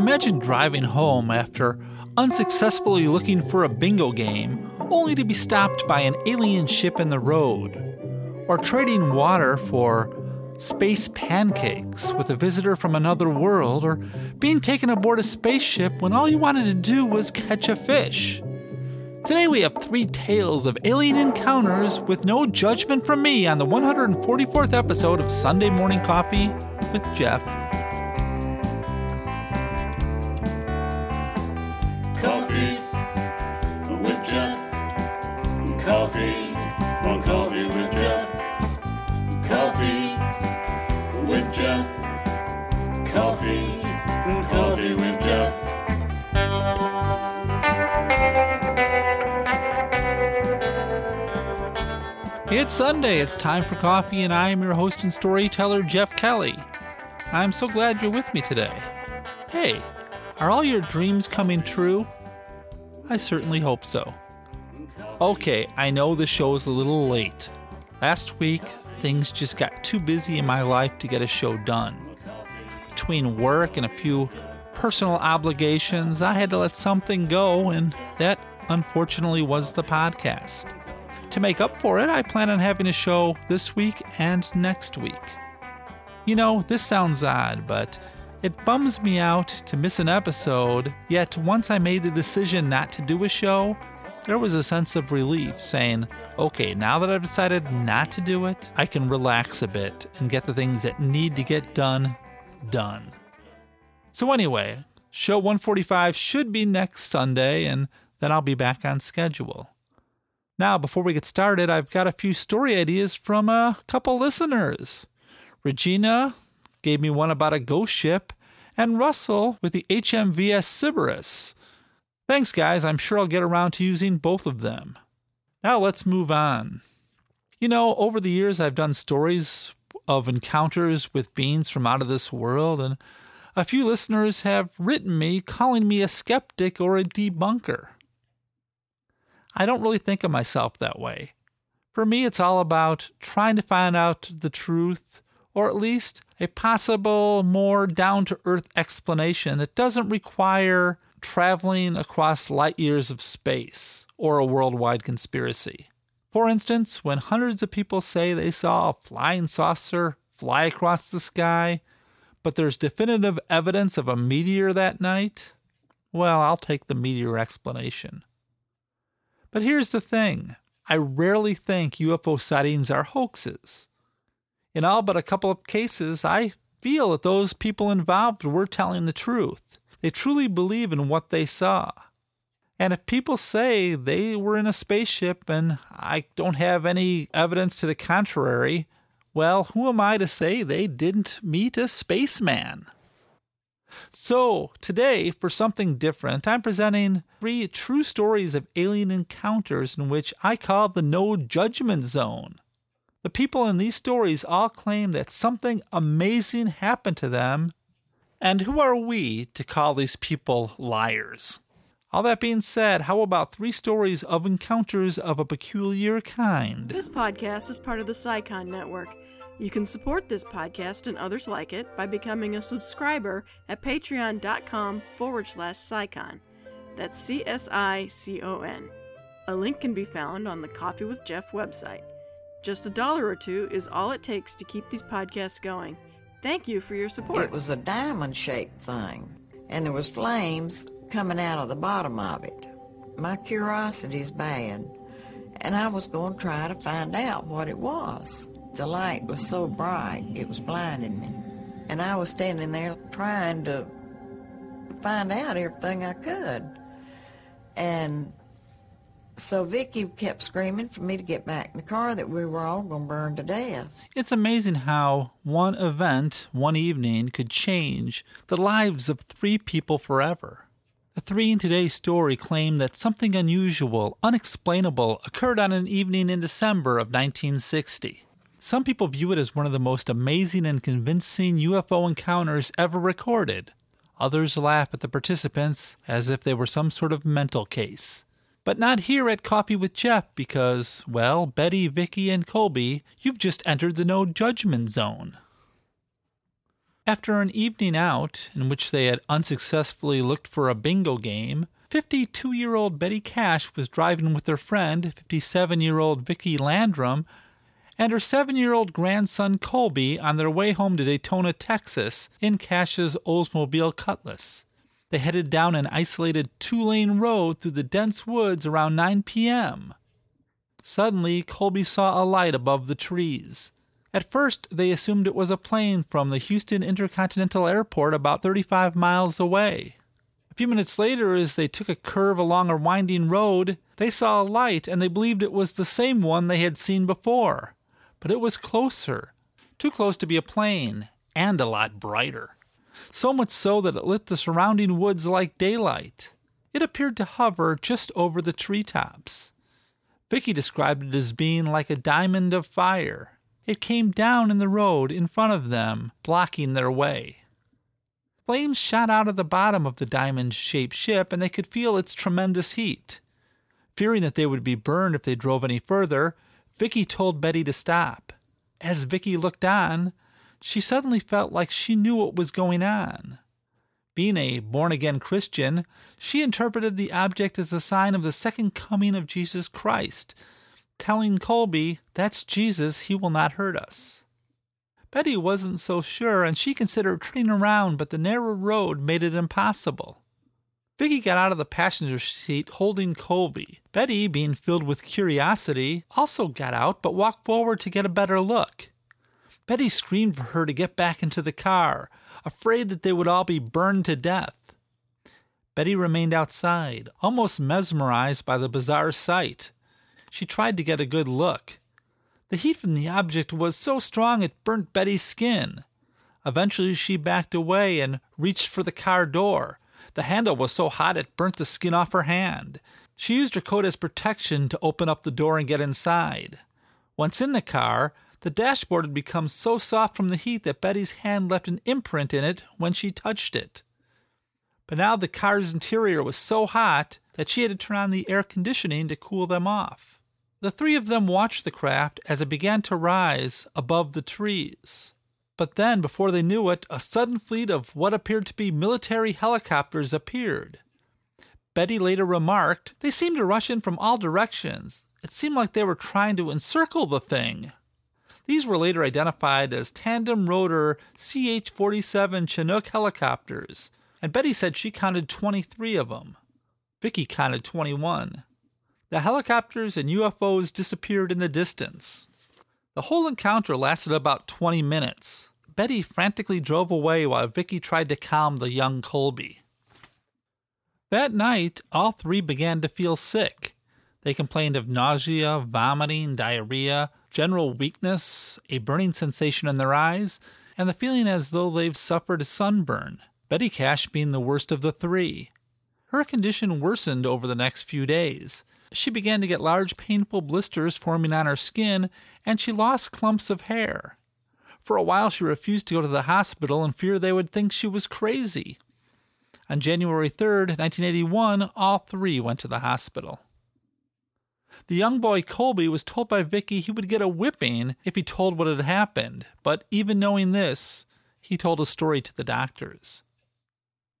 Imagine driving home after unsuccessfully looking for a bingo game, only to be stopped by an alien ship in the road. Or trading water for space pancakes with a visitor from another world, or being taken aboard a spaceship when all you wanted to do was catch a fish. Today we have three tales of alien encounters with no judgment from me on the 144th episode of Sunday Morning Coffee with Jeff. It's Sunday, it's time for coffee, and I am your host and storyteller, Jeff Kelly. I'm so glad you're with me today. Hey, are all your dreams coming true? I certainly hope so. Okay, I know the show is a little late. Last week, things just got too busy in my life to get a show done. Between work and a few personal obligations, I had to let something go, and that unfortunately was the podcast. To make up for it, I plan on having a show this week and next week. You know, this sounds odd, but it bums me out to miss an episode, yet once I made the decision not to do a show, there was a sense of relief saying, okay, now that I've decided not to do it, I can relax a bit and get the things that need to get done, done. So, anyway, show 145 should be next Sunday, and then I'll be back on schedule. Now, before we get started, I've got a few story ideas from a couple listeners. Regina gave me one about a ghost ship, and Russell with the HMVS Sybaris. Thanks, guys. I'm sure I'll get around to using both of them. Now, let's move on. You know, over the years, I've done stories of encounters with beings from out of this world, and a few listeners have written me calling me a skeptic or a debunker. I don't really think of myself that way. For me, it's all about trying to find out the truth, or at least a possible more down to earth explanation that doesn't require traveling across light years of space or a worldwide conspiracy. For instance, when hundreds of people say they saw a flying saucer fly across the sky, but there's definitive evidence of a meteor that night, well, I'll take the meteor explanation. But here's the thing I rarely think UFO sightings are hoaxes. In all but a couple of cases, I feel that those people involved were telling the truth. They truly believe in what they saw. And if people say they were in a spaceship and I don't have any evidence to the contrary, well, who am I to say they didn't meet a spaceman? So, today, for something different, I'm presenting three true stories of alien encounters in which I call the no judgment zone. The people in these stories all claim that something amazing happened to them, and who are we to call these people liars? All that being said, how about three stories of encounters of a peculiar kind? This podcast is part of the CSICon Network. You can support this podcast and others like it by becoming a subscriber at patreon.com forward slash CSICon. That's C S I C O N. A link can be found on the Coffee with Jeff website. Just a dollar or two is all it takes to keep these podcasts going. Thank you for your support. It was a diamond shaped thing, and there was flames coming out of the bottom of it. My curiosity's bad, and I was going to try to find out what it was. The light was so bright, it was blinding me. And I was standing there trying to find out everything I could. And so Vicki kept screaming for me to get back in the car that we were all going to burn to death. It's amazing how one event, one evening, could change the lives of three people forever. The three in today's story claim that something unusual, unexplainable, occurred on an evening in December of 1960. Some people view it as one of the most amazing and convincing UFO encounters ever recorded. Others laugh at the participants as if they were some sort of mental case. But not here at Coffee with Jeff because, well, Betty, Vicki, and Colby, you've just entered the no judgment zone. After an evening out in which they had unsuccessfully looked for a bingo game, 52 year old Betty Cash was driving with her friend, 57 year old Vicki Landrum, and her seven year old grandson Colby on their way home to Dayton, Texas, in Cash's Oldsmobile Cutlass. They headed down an isolated two lane road through the dense woods around 9 p.m. Suddenly, Colby saw a light above the trees. At first, they assumed it was a plane from the Houston Intercontinental Airport about 35 miles away. A few minutes later, as they took a curve along a winding road, they saw a light and they believed it was the same one they had seen before. But it was closer. Too close to be a plane, and a lot brighter. So much so that it lit the surrounding woods like daylight. It appeared to hover just over the treetops. Vicki described it as being like a diamond of fire. It came down in the road in front of them, blocking their way. Flames shot out of the bottom of the diamond shaped ship, and they could feel its tremendous heat. Fearing that they would be burned if they drove any further, Vicki told Betty to stop. As Vicki looked on, she suddenly felt like she knew what was going on. Being a born again Christian, she interpreted the object as a sign of the second coming of Jesus Christ, telling Colby, That's Jesus, he will not hurt us. Betty wasn't so sure, and she considered turning around, but the narrow road made it impossible. Vicki got out of the passenger seat holding Colby. Betty, being filled with curiosity, also got out but walked forward to get a better look. Betty screamed for her to get back into the car, afraid that they would all be burned to death. Betty remained outside, almost mesmerized by the bizarre sight. She tried to get a good look. The heat from the object was so strong it burnt Betty's skin. Eventually, she backed away and reached for the car door. The handle was so hot it burnt the skin off her hand. She used her coat as protection to open up the door and get inside. Once in the car, the dashboard had become so soft from the heat that Betty's hand left an imprint in it when she touched it. But now the car's interior was so hot that she had to turn on the air conditioning to cool them off. The three of them watched the craft as it began to rise above the trees. But then, before they knew it, a sudden fleet of what appeared to be military helicopters appeared. Betty later remarked, They seemed to rush in from all directions. It seemed like they were trying to encircle the thing. These were later identified as tandem rotor CH 47 Chinook helicopters, and Betty said she counted 23 of them. Vicki counted 21. The helicopters and UFOs disappeared in the distance. The whole encounter lasted about 20 minutes. Betty frantically drove away while Vicki tried to calm the young Colby. That night, all three began to feel sick. They complained of nausea, vomiting, diarrhea, general weakness, a burning sensation in their eyes, and the feeling as though they've suffered a sunburn, Betty Cash being the worst of the three. Her condition worsened over the next few days. She began to get large, painful blisters forming on her skin, and she lost clumps of hair. For a while, she refused to go to the hospital in fear they would think she was crazy. On January 3rd, 1981, all three went to the hospital. The young boy Colby was told by Vicki he would get a whipping if he told what had happened, but even knowing this, he told a story to the doctors.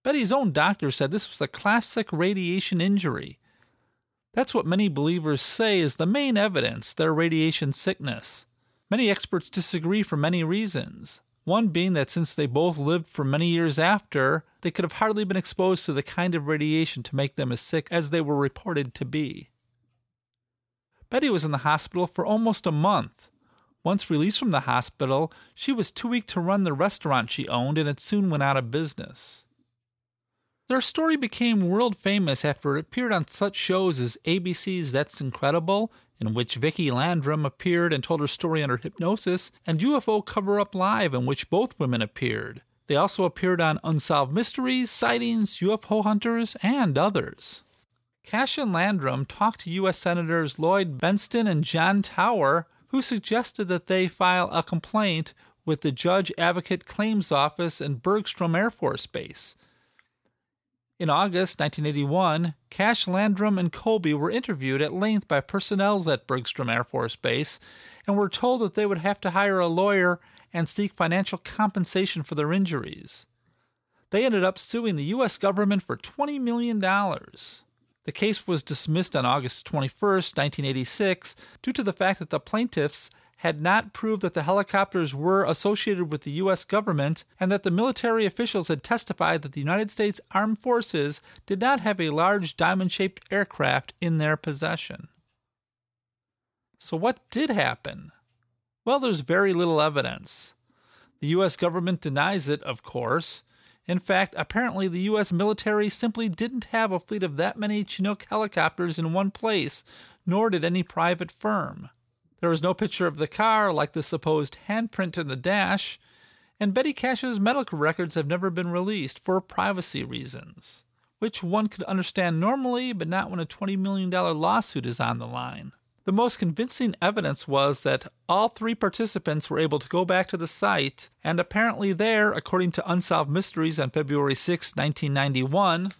Betty's own doctor said this was a classic radiation injury that's what many believers say is the main evidence their radiation sickness. Many experts disagree for many reasons. One being that since they both lived for many years after, they could have hardly been exposed to the kind of radiation to make them as sick as they were reported to be. Betty was in the hospital for almost a month. Once released from the hospital, she was too weak to run the restaurant she owned and it soon went out of business. Their story became world famous after it appeared on such shows as ABC's That's Incredible, in which Vicki Landrum appeared and told her story under hypnosis, and UFO Cover Up Live, in which both women appeared. They also appeared on Unsolved Mysteries, Sightings, UFO Hunters, and others. Cash and Landrum talked to U.S. Senators Lloyd Bentsen and John Tower, who suggested that they file a complaint with the Judge Advocate Claims Office in Bergstrom Air Force Base in August 1981, Cash Landrum and Colby were interviewed at length by personnel at Bergstrom Air Force Base and were told that they would have to hire a lawyer and seek financial compensation for their injuries. They ended up suing the U.S. government for $20 million. The case was dismissed on August 21, 1986, due to the fact that the plaintiffs had not proved that the helicopters were associated with the U.S. government and that the military officials had testified that the United States Armed Forces did not have a large diamond shaped aircraft in their possession. So, what did happen? Well, there's very little evidence. The U.S. government denies it, of course. In fact, apparently the U.S. military simply didn't have a fleet of that many Chinook helicopters in one place, nor did any private firm. There was no picture of the car, like the supposed handprint in the dash, and Betty Cash's medical records have never been released for privacy reasons, which one could understand normally, but not when a $20 million lawsuit is on the line. The most convincing evidence was that all three participants were able to go back to the site, and apparently, there, according to Unsolved Mysteries on February 6, 1991,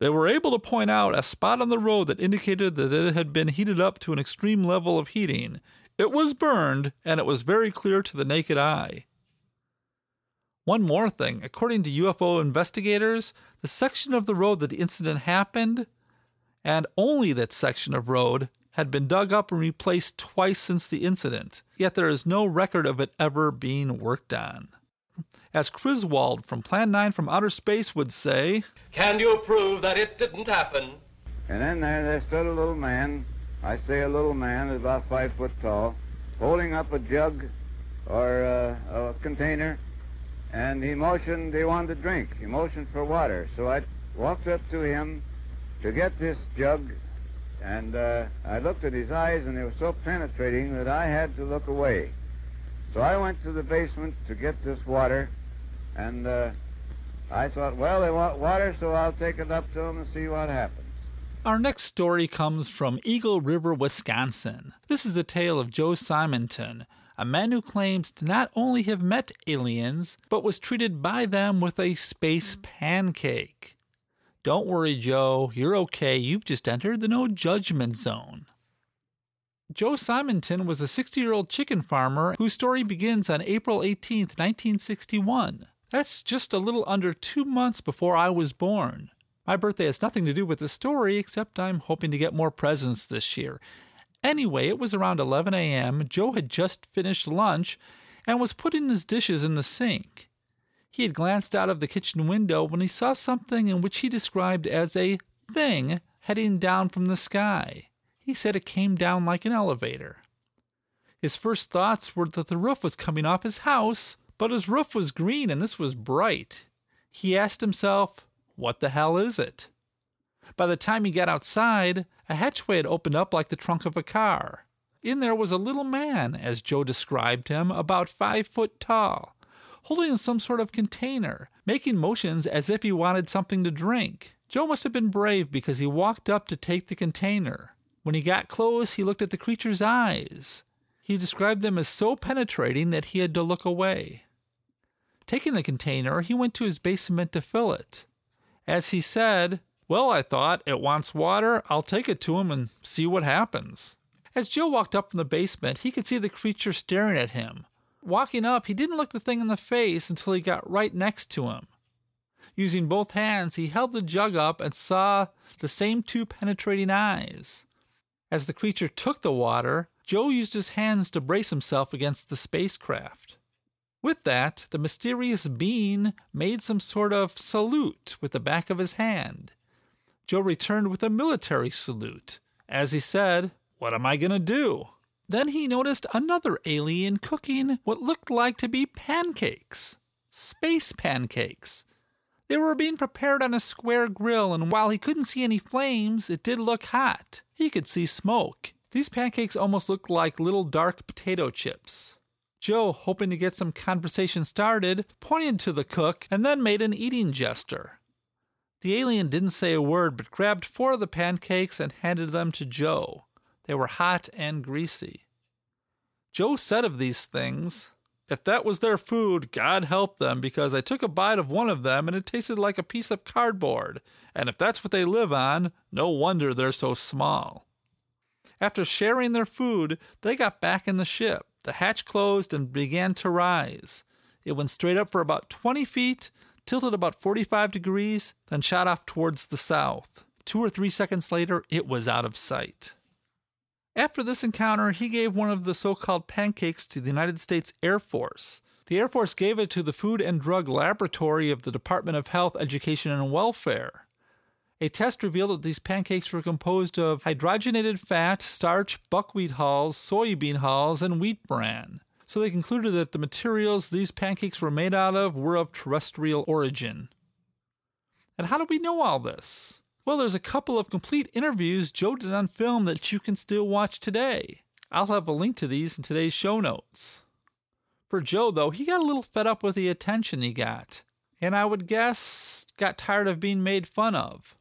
they were able to point out a spot on the road that indicated that it had been heated up to an extreme level of heating. It was burned, and it was very clear to the naked eye. One more thing according to UFO investigators, the section of the road that the incident happened, and only that section of road, had been dug up and replaced twice since the incident, yet there is no record of it ever being worked on. As Criswell from Plan 9 from Outer Space would say, Can you prove that it didn't happen? And then there, there stood a little man. I say a little man, about five foot tall, holding up a jug or uh, a container, and he motioned he wanted to drink. He motioned for water. So I walked up to him to get this jug, and uh, I looked at his eyes, and they were so penetrating that I had to look away. So I went to the basement to get this water, and uh, I thought, well, they want water, so I'll take it up to them and see what happens. Our next story comes from Eagle River, Wisconsin. This is the tale of Joe Simonton, a man who claims to not only have met aliens, but was treated by them with a space pancake. Don't worry, Joe, you're okay. You've just entered the no judgment zone. Joe Simonton was a 60 year old chicken farmer whose story begins on April 18, 1961. That's just a little under two months before I was born. My birthday has nothing to do with the story, except I'm hoping to get more presents this year. Anyway, it was around 11 a.m. Joe had just finished lunch and was putting his dishes in the sink. He had glanced out of the kitchen window when he saw something in which he described as a thing heading down from the sky. He said it came down like an elevator. His first thoughts were that the roof was coming off his house, but his roof was green and this was bright. He asked himself, What the hell is it? By the time he got outside, a hatchway had opened up like the trunk of a car. In there was a little man, as Joe described him, about five foot tall, holding some sort of container, making motions as if he wanted something to drink. Joe must have been brave because he walked up to take the container. When he got close, he looked at the creature's eyes. He described them as so penetrating that he had to look away. Taking the container, he went to his basement to fill it. As he said, Well, I thought, it wants water. I'll take it to him and see what happens. As Joe walked up from the basement, he could see the creature staring at him. Walking up, he didn't look the thing in the face until he got right next to him. Using both hands, he held the jug up and saw the same two penetrating eyes. As the creature took the water, Joe used his hands to brace himself against the spacecraft. With that, the mysterious being made some sort of salute with the back of his hand. Joe returned with a military salute. As he said, What am I going to do? Then he noticed another alien cooking what looked like to be pancakes. Space pancakes. They were being prepared on a square grill, and while he couldn't see any flames, it did look hot. He could see smoke. These pancakes almost looked like little dark potato chips. Joe, hoping to get some conversation started, pointed to the cook and then made an eating gesture. The alien didn't say a word but grabbed four of the pancakes and handed them to Joe. They were hot and greasy. Joe said of these things, If that was their food, God help them, because I took a bite of one of them and it tasted like a piece of cardboard. And if that's what they live on, no wonder they're so small. After sharing their food, they got back in the ship. the hatch closed and began to rise. It went straight up for about 20 feet, tilted about 45 degrees, then shot off towards the south. Two or three seconds later, it was out of sight. After this encounter, he gave one of the so called pancakes to the United States Air Force. The Air Force gave it to the Food and Drug Laboratory of the Department of Health, Education, and Welfare. A test revealed that these pancakes were composed of hydrogenated fat, starch, buckwheat hulls, soybean hulls, and wheat bran. So they concluded that the materials these pancakes were made out of were of terrestrial origin. And how do we know all this? Well, there's a couple of complete interviews Joe did on film that you can still watch today. I'll have a link to these in today's show notes. For Joe, though, he got a little fed up with the attention he got, and I would guess got tired of being made fun of.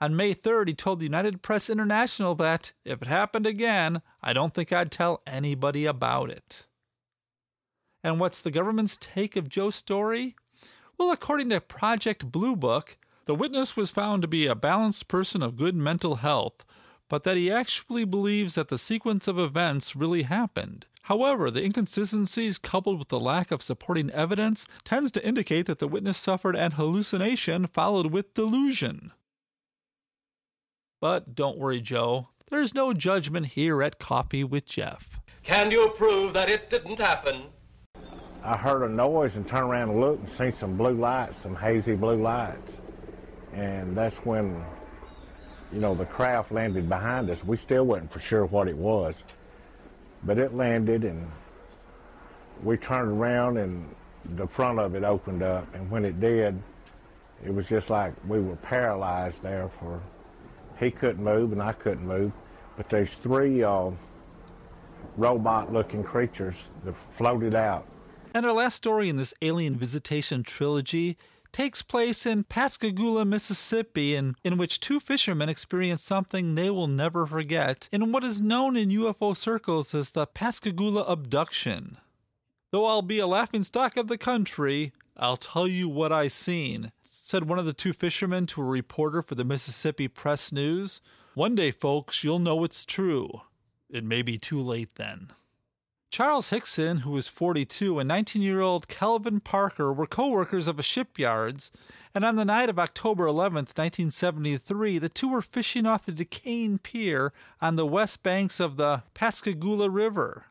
On May 3rd, he told the United Press International that, if it happened again, I don't think I'd tell anybody about it. And what's the government's take of Joe's story? Well, according to Project Blue Book, the witness was found to be a balanced person of good mental health, but that he actually believes that the sequence of events really happened. However, the inconsistencies coupled with the lack of supporting evidence tends to indicate that the witness suffered an hallucination followed with delusion. But don't worry, Joe. There's no judgment here at Coffee with Jeff. Can you prove that it didn't happen? I heard a noise and turned around and looked and seen some blue lights, some hazy blue lights. And that's when, you know, the craft landed behind us. We still wasn't for sure what it was. But it landed and we turned around and the front of it opened up. And when it did, it was just like we were paralyzed there for he couldn't move and I couldn't move. But there's three uh, robot-looking creatures that floated out. And our last story in this alien visitation trilogy takes place in Pascagoula, Mississippi, in, in which two fishermen experience something they will never forget in what is known in UFO circles as the Pascagoula abduction. Though I'll be a laughing stock of the country, I'll tell you what I seen, said one of the two fishermen to a reporter for the Mississippi Press News. One day, folks, you'll know it's true. It may be too late then. Charles Hickson, who was 42, and 19 year old Calvin Parker were co workers of a shipyard's, and on the night of October 11, 1973, the two were fishing off the Duquesne Pier on the west banks of the Pascagoula River.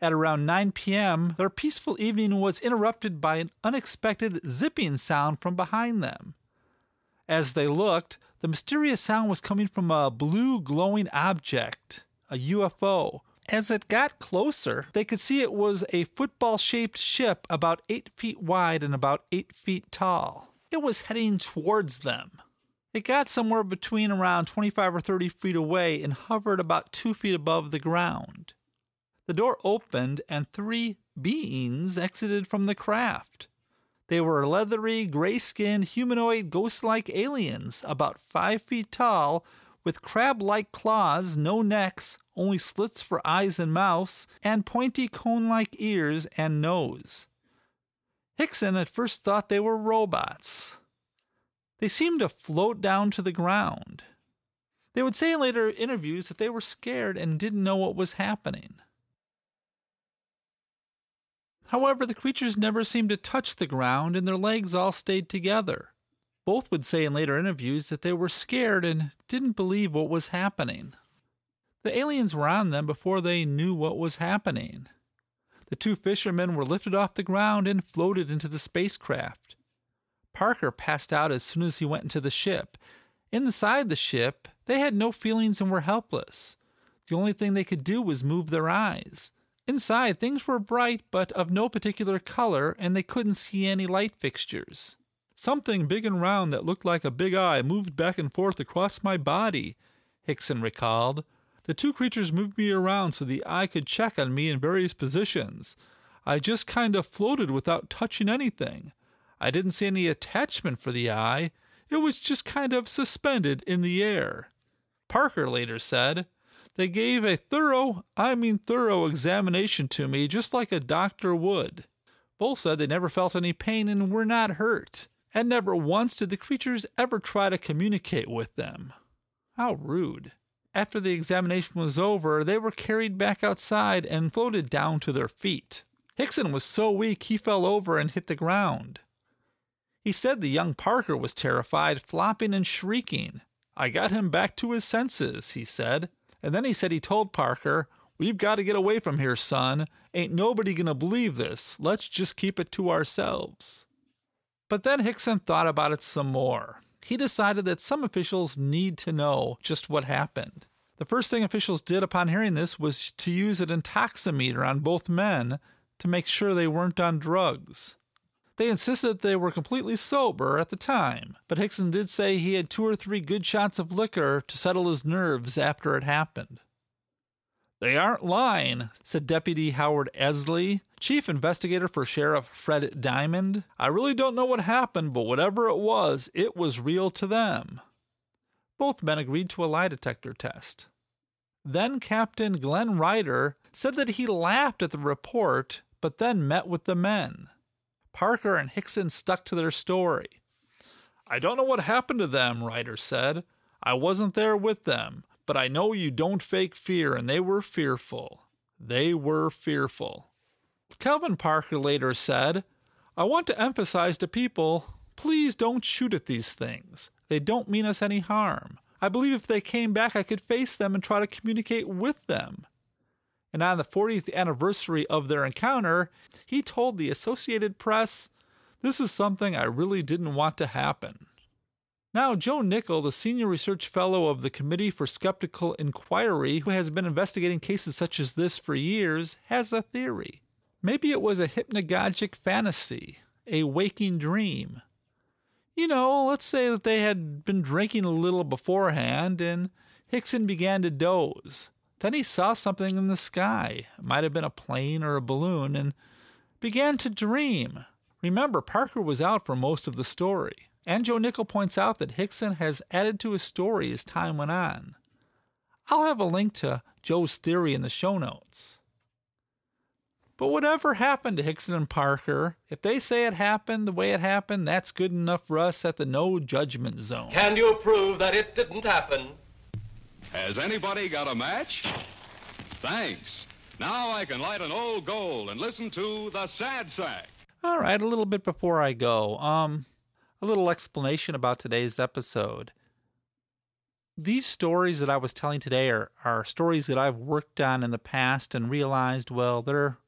At around 9 p.m., their peaceful evening was interrupted by an unexpected zipping sound from behind them. As they looked, the mysterious sound was coming from a blue glowing object, a UFO. As it got closer, they could see it was a football shaped ship about 8 feet wide and about 8 feet tall. It was heading towards them. It got somewhere between around 25 or 30 feet away and hovered about 2 feet above the ground. The door opened and three beings exited from the craft. They were leathery, gray skinned, humanoid, ghost like aliens, about five feet tall, with crab like claws, no necks, only slits for eyes and mouths, and pointy cone like ears and nose. Hickson at first thought they were robots. They seemed to float down to the ground. They would say in later interviews that they were scared and didn't know what was happening. However, the creatures never seemed to touch the ground and their legs all stayed together. Both would say in later interviews that they were scared and didn't believe what was happening. The aliens were on them before they knew what was happening. The two fishermen were lifted off the ground and floated into the spacecraft. Parker passed out as soon as he went into the ship. Inside the ship, they had no feelings and were helpless. The only thing they could do was move their eyes. Inside, things were bright but of no particular color, and they couldn't see any light fixtures. Something big and round that looked like a big eye moved back and forth across my body, Hickson recalled. The two creatures moved me around so the eye could check on me in various positions. I just kind of floated without touching anything. I didn't see any attachment for the eye. It was just kind of suspended in the air. Parker later said, they gave a thorough, I mean thorough, examination to me, just like a doctor would. Both said they never felt any pain and were not hurt, and never once did the creatures ever try to communicate with them. How rude. After the examination was over, they were carried back outside and floated down to their feet. Hickson was so weak he fell over and hit the ground. He said the young Parker was terrified, flopping and shrieking. I got him back to his senses, he said. And then he said he told Parker, We've got to get away from here, son. Ain't nobody gonna believe this. Let's just keep it to ourselves. But then Hickson thought about it some more. He decided that some officials need to know just what happened. The first thing officials did upon hearing this was to use an intoximeter on both men to make sure they weren't on drugs. They insisted that they were completely sober at the time, but Hickson did say he had two or three good shots of liquor to settle his nerves after it happened. They aren't lying, said Deputy Howard Esley, chief investigator for Sheriff Fred Diamond. I really don't know what happened, but whatever it was, it was real to them. Both men agreed to a lie detector test. Then Captain Glenn Ryder said that he laughed at the report, but then met with the men. Parker and Hickson stuck to their story. I don't know what happened to them, Ryder said. I wasn't there with them, but I know you don't fake fear, and they were fearful. They were fearful. Calvin Parker later said, I want to emphasize to people please don't shoot at these things. They don't mean us any harm. I believe if they came back, I could face them and try to communicate with them. And on the 40th anniversary of their encounter, he told the Associated Press, This is something I really didn't want to happen. Now, Joe Nickell, the senior research fellow of the Committee for Skeptical Inquiry, who has been investigating cases such as this for years, has a theory. Maybe it was a hypnagogic fantasy, a waking dream. You know, let's say that they had been drinking a little beforehand and Hickson began to doze. Then he saw something in the sky. It might have been a plane or a balloon and began to dream. Remember, Parker was out for most of the story. And Joe Nickell points out that Hickson has added to his story as time went on. I'll have a link to Joe's theory in the show notes. But whatever happened to Hickson and Parker, if they say it happened the way it happened, that's good enough for us at the no judgment zone. Can you prove that it didn't happen? Has anybody got a match? Thanks. Now I can light an old gold and listen to the sad sack. All right, a little bit before I go, um, a little explanation about today's episode. These stories that I was telling today are, are stories that I've worked on in the past and realized, well, there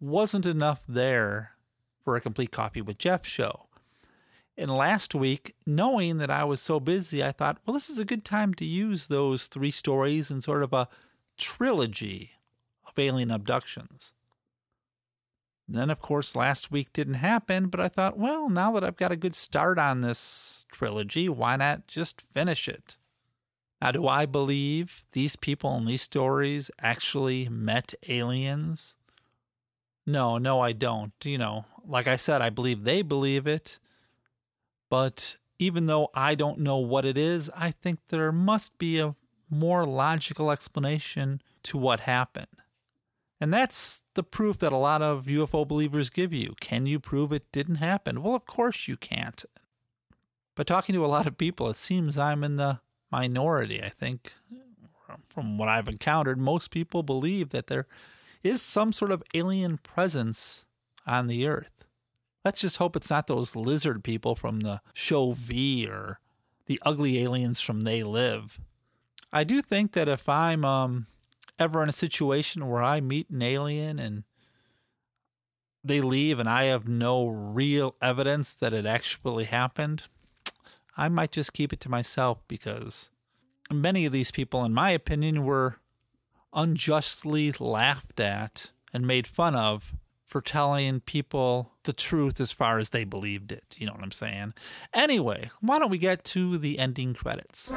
wasn't enough there for a complete coffee with Jeff show. And last week, knowing that I was so busy, I thought, well, this is a good time to use those three stories in sort of a trilogy of alien abductions. Then, of course, last week didn't happen, but I thought, well, now that I've got a good start on this trilogy, why not just finish it? Now, do I believe these people in these stories actually met aliens? No, no, I don't. You know, like I said, I believe they believe it. But even though I don't know what it is, I think there must be a more logical explanation to what happened. And that's the proof that a lot of UFO believers give you. Can you prove it didn't happen? Well, of course you can't. But talking to a lot of people, it seems I'm in the minority. I think from what I've encountered, most people believe that there is some sort of alien presence on the earth. Let's just hope it's not those lizard people from the show V or the ugly aliens from They Live. I do think that if I'm um, ever in a situation where I meet an alien and they leave and I have no real evidence that it actually happened, I might just keep it to myself because many of these people, in my opinion, were unjustly laughed at and made fun of for telling people the truth as far as they believed it. You know what I'm saying? Anyway, why don't we get to the ending credits?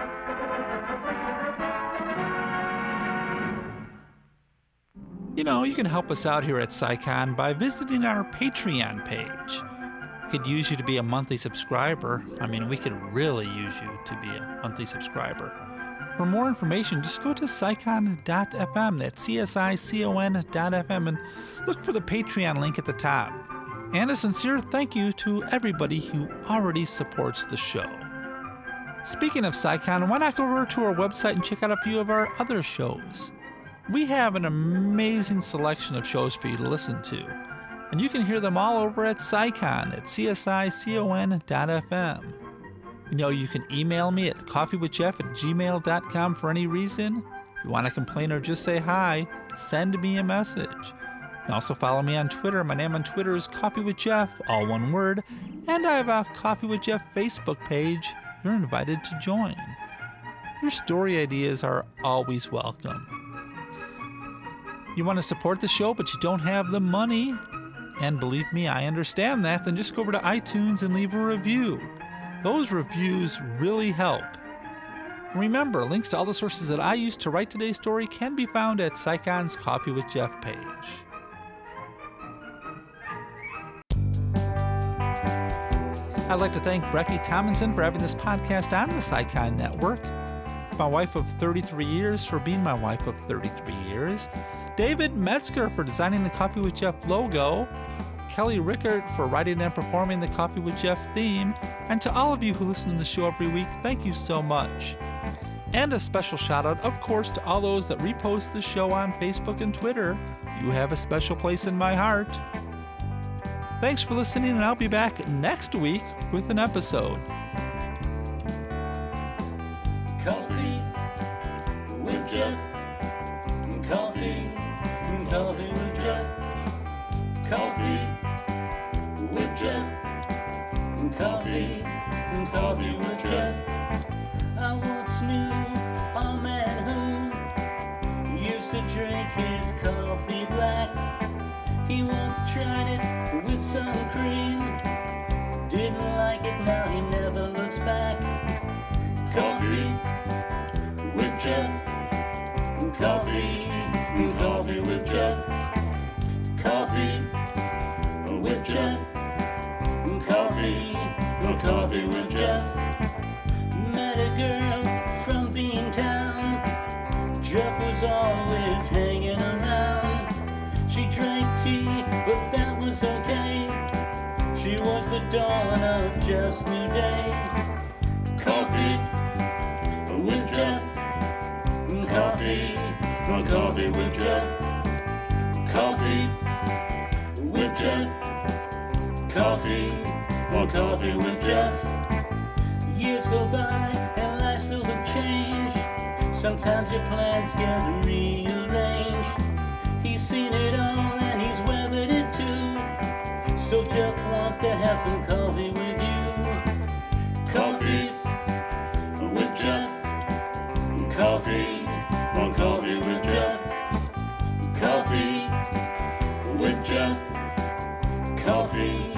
You know, you can help us out here at CSICon by visiting our Patreon page. We could use you to be a monthly subscriber. I mean, we could really use you to be a monthly subscriber. For more information, just go to csicon.fm, that's C-S-I-C-O-N.fm, and look for the Patreon link at the top. And a sincere thank you to everybody who already supports the show. Speaking of CSICon, why not go over to our website and check out a few of our other shows? We have an amazing selection of shows for you to listen to, and you can hear them all over at CSICon at csicon.fm. You know, you can email me at coffeewithjeff at gmail.com for any reason. If you want to complain or just say hi, send me a message. You can also follow me on Twitter. My name on Twitter is Coffee with Jeff, all one word, and I have a Coffee with Jeff Facebook page. You're invited to join. Your story ideas are always welcome. You want to support the show, but you don't have the money? And believe me, I understand that. Then just go over to iTunes and leave a review. Those reviews really help. Remember, links to all the sources that I used to write today's story can be found at CSICon's Coffee with Jeff page. I'd like to thank Brecky Tomlinson for having this podcast on the Psychon Network, my wife of 33 years for being my wife of 33 years, David Metzger for designing the Coffee with Jeff logo, Kelly Rickert for writing and performing the Coffee with Jeff theme, and to all of you who listen to the show every week, thank you so much. And a special shout out, of course, to all those that repost the show on Facebook and Twitter. You have a special place in my heart. Thanks for listening, and I'll be back next week with an episode. He once tried it with some cream. Didn't like it, now he never looks back. Coffee with Jeff. Coffee, coffee with Jeff. Coffee with Jeff. Coffee, coffee with Jeff. Met a girl from Beantown. Jeff was always but that was okay. She was the dawn of Jeff's new day. Coffee with Jeff. Coffee, coffee with Jeff. Coffee with Jeff. Coffee, coffee with Jeff. Years go by and life's filled with change. Sometimes your plans get rearranged. He's seen it all to have some coffee with you. Coffee with Jeff. Coffee, coffee with Jeff. Coffee with Jeff. Coffee,